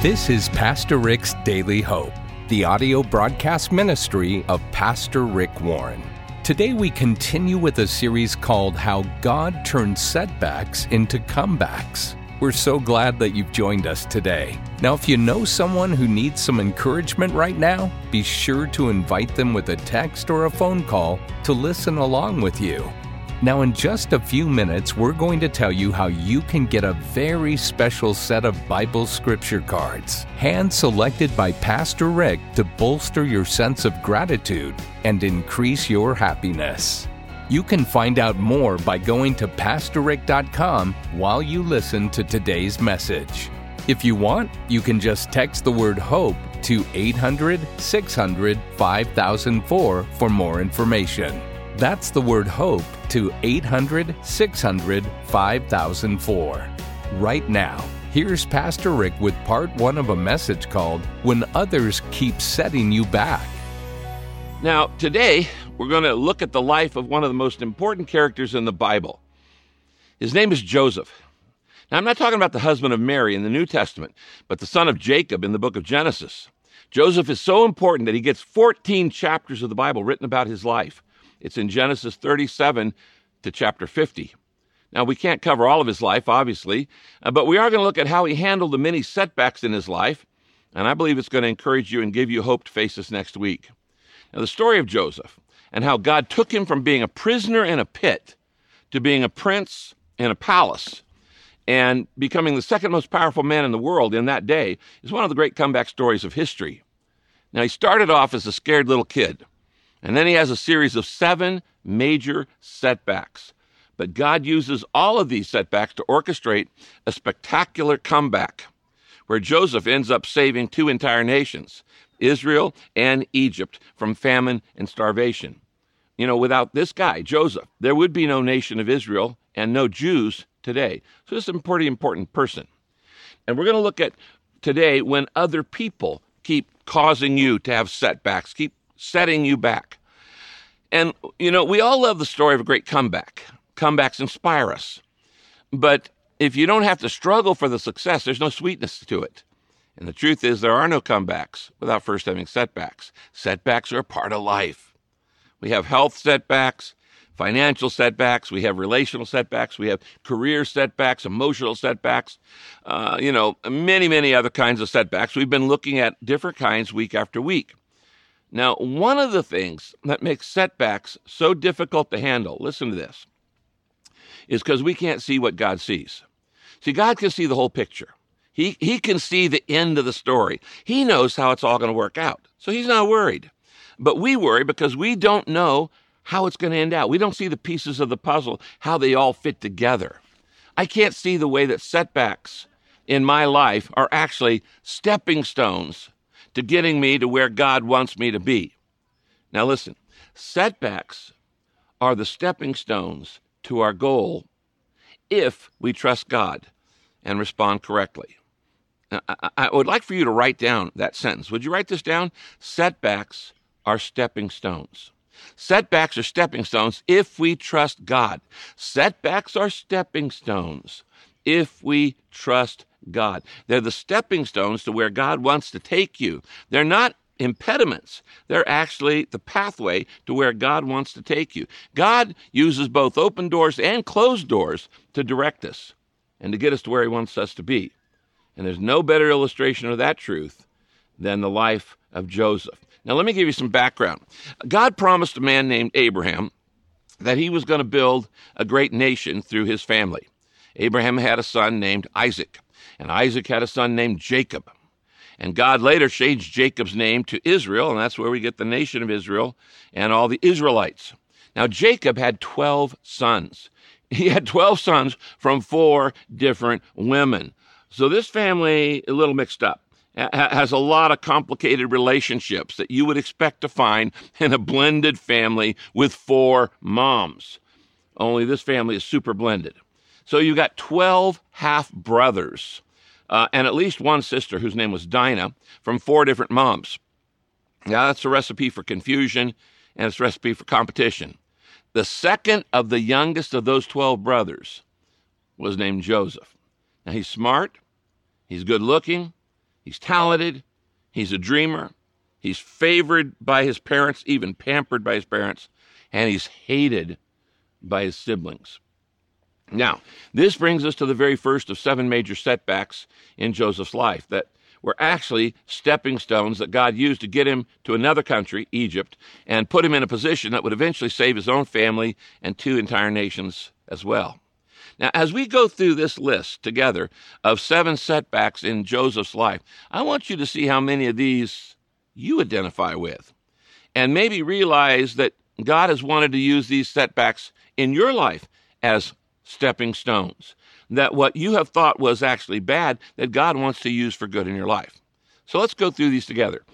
This is Pastor Rick's Daily Hope, the audio broadcast ministry of Pastor Rick Warren. Today we continue with a series called How God Turns Setbacks into Comebacks. We're so glad that you've joined us today. Now, if you know someone who needs some encouragement right now, be sure to invite them with a text or a phone call to listen along with you. Now, in just a few minutes, we're going to tell you how you can get a very special set of Bible scripture cards, hand selected by Pastor Rick to bolster your sense of gratitude and increase your happiness. You can find out more by going to PastorRick.com while you listen to today's message. If you want, you can just text the word HOPE to 800 600 5004 for more information. That's the word HOPE to 800 600 5004. Right now, here's Pastor Rick with part one of a message called When Others Keep Setting You Back. Now, today, we're going to look at the life of one of the most important characters in the Bible. His name is Joseph. Now, I'm not talking about the husband of Mary in the New Testament, but the son of Jacob in the book of Genesis. Joseph is so important that he gets 14 chapters of the Bible written about his life. It's in Genesis 37 to chapter 50. Now, we can't cover all of his life, obviously, uh, but we are going to look at how he handled the many setbacks in his life, and I believe it's going to encourage you and give you hope to face this next week. Now, the story of Joseph and how God took him from being a prisoner in a pit to being a prince in a palace and becoming the second most powerful man in the world in that day is one of the great comeback stories of history. Now, he started off as a scared little kid. And then he has a series of seven major setbacks. But God uses all of these setbacks to orchestrate a spectacular comeback where Joseph ends up saving two entire nations, Israel and Egypt, from famine and starvation. You know, without this guy, Joseph, there would be no nation of Israel and no Jews today. So this is a pretty important person. And we're going to look at today when other people keep causing you to have setbacks, keep setting you back. And, you know, we all love the story of a great comeback. Comebacks inspire us. But if you don't have to struggle for the success, there's no sweetness to it. And the truth is, there are no comebacks without first having setbacks. Setbacks are a part of life. We have health setbacks, financial setbacks, we have relational setbacks, we have career setbacks, emotional setbacks, uh, you know, many, many other kinds of setbacks. We've been looking at different kinds week after week. Now, one of the things that makes setbacks so difficult to handle, listen to this, is because we can't see what God sees. See, God can see the whole picture. He, he can see the end of the story. He knows how it's all going to work out. So he's not worried. But we worry because we don't know how it's going to end out. We don't see the pieces of the puzzle, how they all fit together. I can't see the way that setbacks in my life are actually stepping stones to getting me to where God wants me to be. Now, listen setbacks are the stepping stones to our goal if we trust God and respond correctly. Now, I would like for you to write down that sentence. Would you write this down? Setbacks are stepping stones. Setbacks are stepping stones if we trust God. Setbacks are stepping stones if we trust God. They're the stepping stones to where God wants to take you. They're not impediments. They're actually the pathway to where God wants to take you. God uses both open doors and closed doors to direct us and to get us to where He wants us to be. And there's no better illustration of that truth than the life of Joseph. Now, let me give you some background. God promised a man named Abraham that he was going to build a great nation through his family. Abraham had a son named Isaac. And Isaac had a son named Jacob. And God later changed Jacob's name to Israel, and that's where we get the nation of Israel and all the Israelites. Now, Jacob had 12 sons. He had 12 sons from four different women. So this family, a little mixed up, has a lot of complicated relationships that you would expect to find in a blended family with four moms. Only this family is super blended. So you've got 12 half brothers uh, and at least one sister whose name was Dinah from four different moms. Now, that's a recipe for confusion and it's a recipe for competition. The second of the youngest of those 12 brothers was named Joseph. Now, he's smart, he's good looking, He's talented, he's a dreamer, he's favored by his parents, even pampered by his parents, and he's hated by his siblings. Now, this brings us to the very first of seven major setbacks in Joseph's life that were actually stepping stones that God used to get him to another country, Egypt, and put him in a position that would eventually save his own family and two entire nations as well. Now, as we go through this list together of seven setbacks in Joseph's life, I want you to see how many of these you identify with. And maybe realize that God has wanted to use these setbacks in your life as stepping stones. That what you have thought was actually bad, that God wants to use for good in your life. So let's go through these together.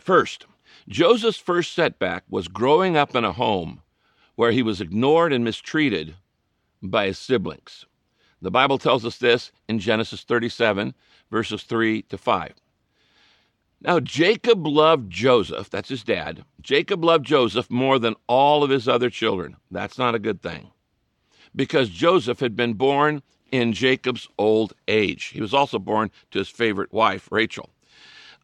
First, Joseph's first setback was growing up in a home where he was ignored and mistreated by his siblings. The Bible tells us this in Genesis 37, verses 3 to 5. Now, Jacob loved Joseph, that's his dad. Jacob loved Joseph more than all of his other children. That's not a good thing because Joseph had been born in Jacob's old age. He was also born to his favorite wife, Rachel.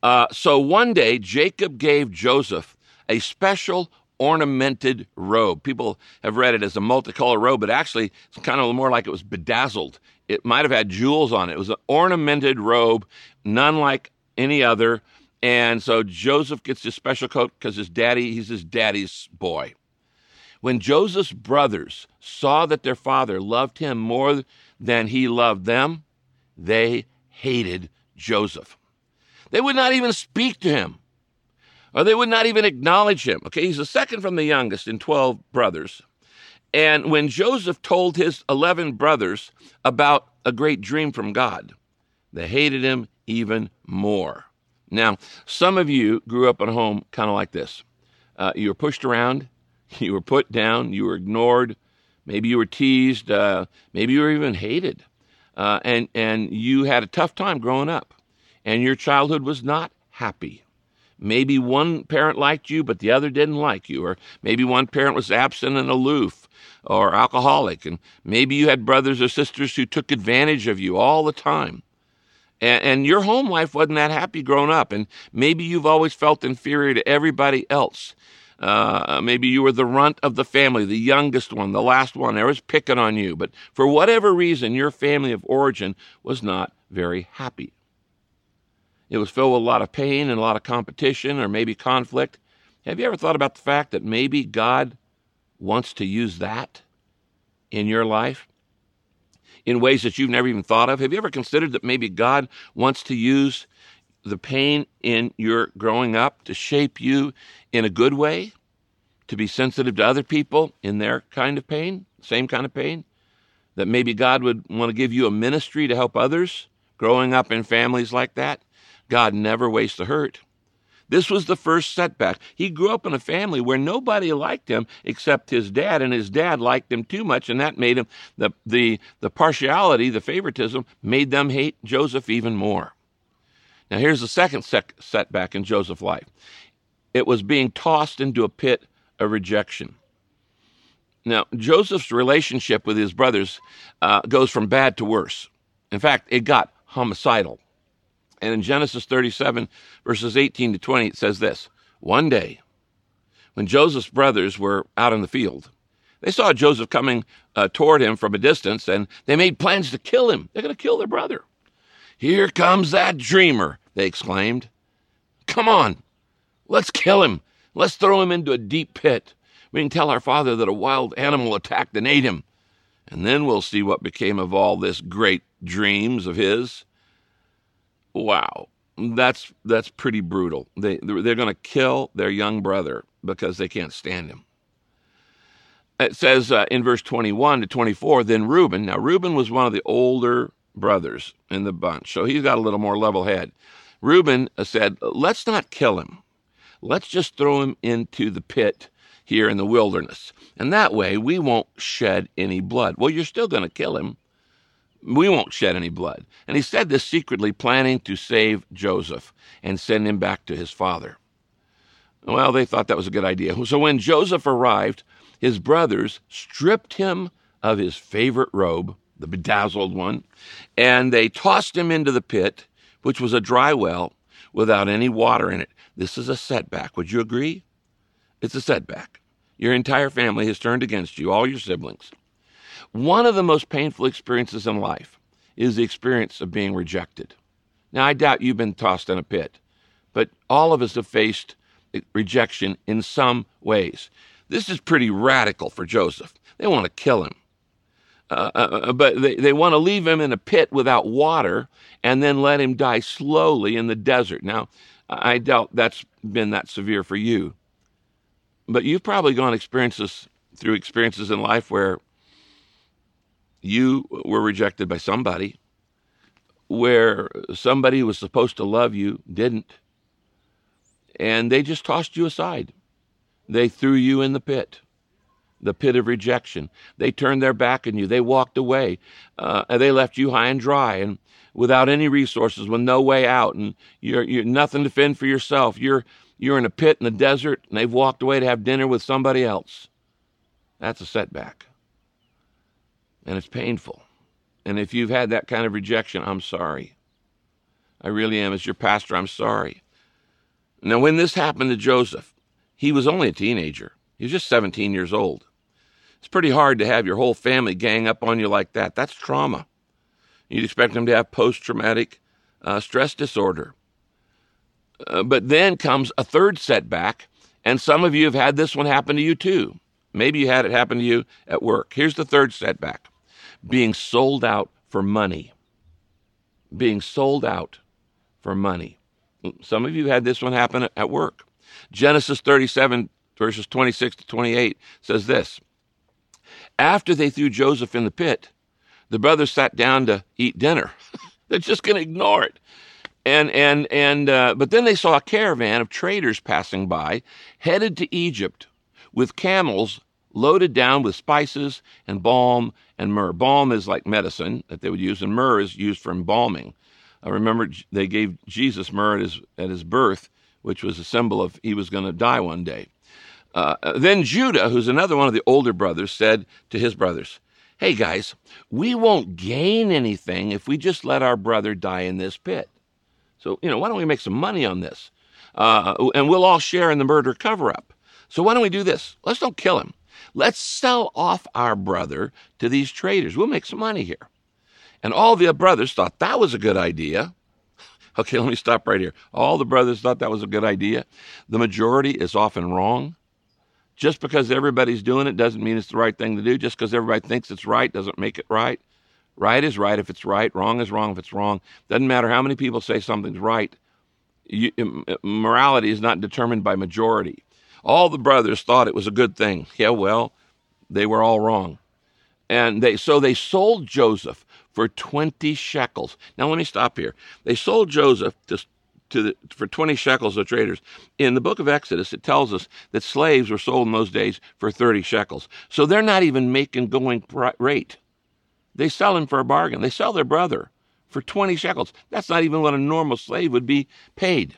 Uh, so one day, Jacob gave Joseph a special ornamented robe. People have read it as a multicolored robe, but actually, it's kind of more like it was bedazzled. It might have had jewels on it. It was an ornamented robe, none like any other. And so Joseph gets this special coat because his daddy, he's his daddy's boy. When Joseph's brothers saw that their father loved him more than he loved them, they hated Joseph. They would not even speak to him, or they would not even acknowledge him. Okay, he's the second from the youngest in 12 brothers. And when Joseph told his 11 brothers about a great dream from God, they hated him even more. Now, some of you grew up in a home kind of like this. Uh, you were pushed around, You were put down, you were ignored, maybe you were teased, uh, maybe you were even hated. Uh, and, and you had a tough time growing up, and your childhood was not happy. Maybe one parent liked you, but the other didn't like you, or maybe one parent was absent and aloof or alcoholic, and maybe you had brothers or sisters who took advantage of you all the time. And, and your home life wasn't that happy growing up, and maybe you've always felt inferior to everybody else. Uh, maybe you were the runt of the family, the youngest one, the last one. They was picking on you. But for whatever reason, your family of origin was not very happy. It was filled with a lot of pain and a lot of competition or maybe conflict. Have you ever thought about the fact that maybe God wants to use that in your life in ways that you've never even thought of? Have you ever considered that maybe God wants to use the pain in your growing up to shape you in a good way, to be sensitive to other people in their kind of pain, same kind of pain, that maybe God would want to give you a ministry to help others growing up in families like that. God never wastes a hurt. This was the first setback. He grew up in a family where nobody liked him except his dad, and his dad liked him too much, and that made him the the the partiality, the favoritism, made them hate Joseph even more. Now, here's the second sec- setback in Joseph's life it was being tossed into a pit of rejection. Now, Joseph's relationship with his brothers uh, goes from bad to worse. In fact, it got homicidal. And in Genesis 37, verses 18 to 20, it says this One day, when Joseph's brothers were out in the field, they saw Joseph coming uh, toward him from a distance, and they made plans to kill him. They're going to kill their brother. Here comes that dreamer, they exclaimed. Come on, let's kill him. Let's throw him into a deep pit. We can tell our father that a wild animal attacked and ate him. And then we'll see what became of all this great dreams of his. Wow, that's that's pretty brutal. They they're going to kill their young brother because they can't stand him. It says uh, in verse 21 to 24, then Reuben, now Reuben was one of the older brothers in the bunch. So he's got a little more level head. Reuben uh, said, Let's not kill him. Let's just throw him into the pit here in the wilderness. And that way we won't shed any blood. Well, you're still going to kill him. We won't shed any blood. And he said this secretly, planning to save Joseph and send him back to his father. Well, they thought that was a good idea. So when Joseph arrived, his brothers stripped him of his favorite robe the bedazzled one, and they tossed him into the pit which was a dry well without any water in it. This is a setback. Would you agree? It's a setback. Your entire family has turned against you, all your siblings. One of the most painful experiences in life is the experience of being rejected. Now, I doubt you've been tossed in a pit, but all of us have faced rejection in some ways. This is pretty radical for Joseph. They want to kill him. Uh, uh, uh but they, they want to leave him in a pit without water and then let him die slowly in the desert. Now, I doubt that's been that severe for you. But you've probably gone experiences through experiences in life where you were rejected by somebody, where somebody who was supposed to love you didn't, and they just tossed you aside. They threw you in the pit, the pit of rejection. They turned their back on you. They walked away. Uh, and they left you high and dry and without any resources, with no way out, and you're, you're nothing to fend for yourself. You're you're in a pit in the desert, and they've walked away to have dinner with somebody else. That's a setback and it's painful. And if you've had that kind of rejection, I'm sorry. I really am. As your pastor, I'm sorry. Now, when this happened to Joseph, he was only a teenager. He was just 17 years old. It's pretty hard to have your whole family gang up on you like that. That's trauma. You'd expect them to have post traumatic uh, stress disorder. Uh, but then comes a third setback, and some of you have had this one happen to you too. Maybe you had it happen to you at work. Here's the third setback being sold out for money. Being sold out for money. Some of you had this one happen at work. Genesis 37, verses 26 to 28 says this After they threw Joseph in the pit, the brothers sat down to eat dinner. They're just going to ignore it. And, and, and, uh, but then they saw a caravan of traders passing by, headed to Egypt with camels loaded down with spices and balm and myrrh. Balm is like medicine that they would use, and myrrh is used for embalming. I remember they gave Jesus myrrh at his, at his birth, which was a symbol of he was going to die one day. Uh, then Judah, who's another one of the older brothers, said to his brothers, Hey guys, we won't gain anything if we just let our brother die in this pit. So, you know, why don't we make some money on this? Uh, and we'll all share in the murder cover up. So, why don't we do this? Let's don't kill him. Let's sell off our brother to these traders. We'll make some money here. And all the brothers thought that was a good idea. Okay, let me stop right here. All the brothers thought that was a good idea. The majority is often wrong. Just because everybody's doing it doesn't mean it's the right thing to do. Just because everybody thinks it's right doesn't make it right. Right is right if it's right. Wrong is wrong if it's wrong. Doesn't matter how many people say something's right. You, morality is not determined by majority. All the brothers thought it was a good thing. Yeah, well, they were all wrong. And they so they sold Joseph for 20 shekels. Now let me stop here. They sold Joseph to, to the, for 20 shekels of traders. In the book of Exodus, it tells us that slaves were sold in those days for 30 shekels. So they're not even making going rate. They sell him for a bargain. They sell their brother for 20 shekels. That's not even what a normal slave would be paid.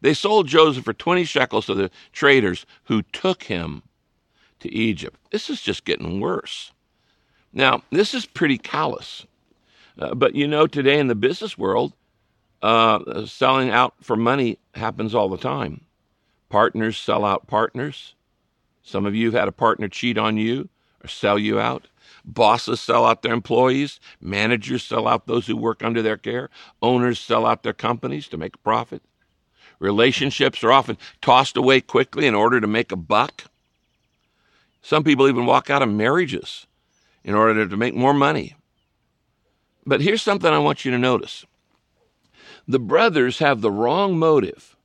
They sold Joseph for 20 shekels to the traders who took him to Egypt. This is just getting worse. Now, this is pretty callous. Uh, but you know, today in the business world, uh, selling out for money happens all the time. Partners sell out partners. Some of you have had a partner cheat on you or sell you out. Bosses sell out their employees. Managers sell out those who work under their care. Owners sell out their companies to make a profit. Relationships are often tossed away quickly in order to make a buck. Some people even walk out of marriages in order to make more money. But here's something I want you to notice the brothers have the wrong motive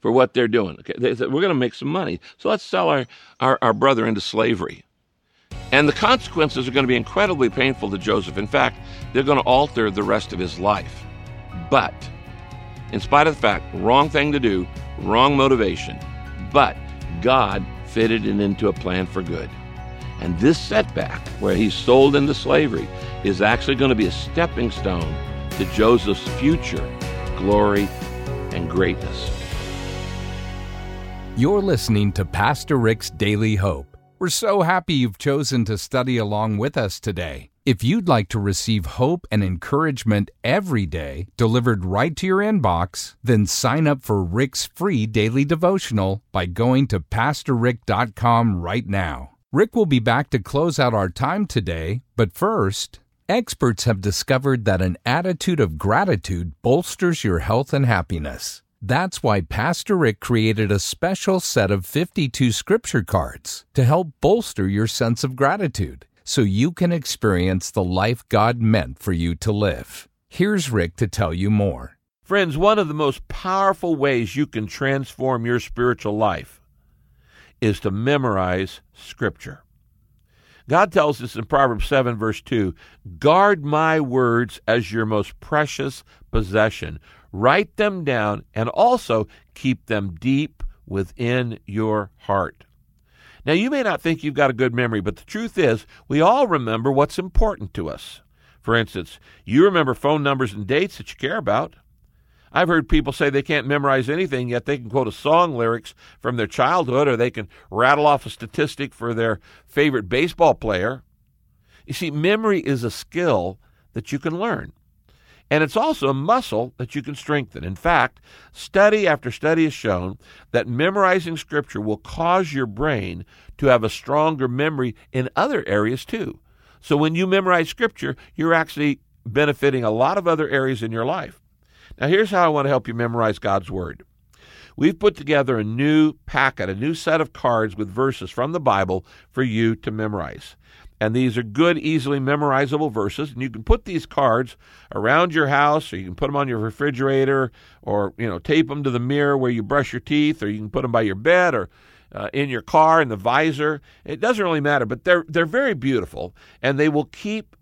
for what they're doing. Okay, they said, we're going to make some money, so let's sell our, our, our brother into slavery. And the consequences are going to be incredibly painful to Joseph. In fact, they're going to alter the rest of his life. But in spite of the fact, wrong thing to do, wrong motivation. But God fitted it into a plan for good. And this setback, where he's sold into slavery, is actually going to be a stepping stone to Joseph's future glory and greatness. You're listening to Pastor Rick's Daily Hope. We're so happy you've chosen to study along with us today. If you'd like to receive hope and encouragement every day delivered right to your inbox, then sign up for Rick's free daily devotional by going to PastorRick.com right now. Rick will be back to close out our time today, but first, experts have discovered that an attitude of gratitude bolsters your health and happiness. That's why Pastor Rick created a special set of 52 scripture cards to help bolster your sense of gratitude so you can experience the life God meant for you to live. Here's Rick to tell you more. Friends, one of the most powerful ways you can transform your spiritual life is to memorize Scripture. God tells us in Proverbs 7, verse 2 Guard my words as your most precious possession. Write them down and also keep them deep within your heart. Now, you may not think you've got a good memory, but the truth is, we all remember what's important to us. For instance, you remember phone numbers and dates that you care about. I've heard people say they can't memorize anything, yet they can quote a song lyrics from their childhood or they can rattle off a statistic for their favorite baseball player. You see, memory is a skill that you can learn. And it's also a muscle that you can strengthen. In fact, study after study has shown that memorizing Scripture will cause your brain to have a stronger memory in other areas too. So when you memorize Scripture, you're actually benefiting a lot of other areas in your life. Now, here's how I want to help you memorize God's Word. We've put together a new packet, a new set of cards with verses from the Bible for you to memorize. And these are good, easily memorizable verses. And you can put these cards around your house, or you can put them on your refrigerator, or you know, tape them to the mirror where you brush your teeth, or you can put them by your bed, or uh, in your car in the visor. It doesn't really matter, but they're they're very beautiful, and they will keep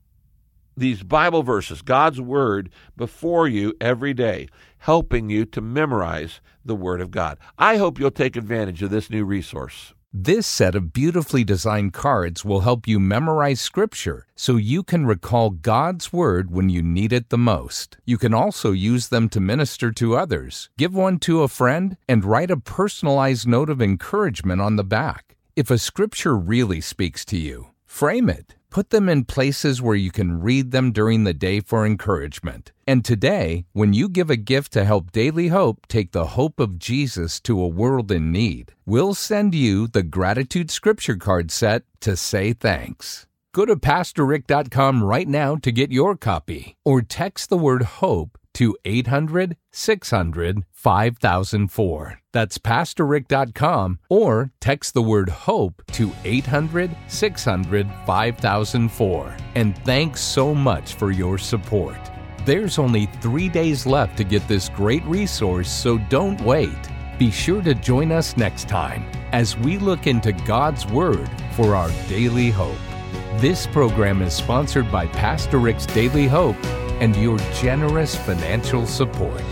these Bible verses, God's Word, before you every day, helping you to memorize the Word of God. I hope you'll take advantage of this new resource. This set of beautifully designed cards will help you memorize Scripture so you can recall God's Word when you need it the most. You can also use them to minister to others, give one to a friend, and write a personalized note of encouragement on the back. If a Scripture really speaks to you, frame it Put them in places where you can read them during the day for encouragement. And today, when you give a gift to help Daily Hope take the hope of Jesus to a world in need, we'll send you the Gratitude Scripture Card set to say thanks. Go to PastorRick.com right now to get your copy, or text the word HOPE to 800 600 5004. That's PastorRick.com or text the word HOPE to 800 600 5004. And thanks so much for your support. There's only three days left to get this great resource, so don't wait. Be sure to join us next time as we look into God's Word for our daily hope. This program is sponsored by Pastor Rick's Daily Hope and your generous financial support.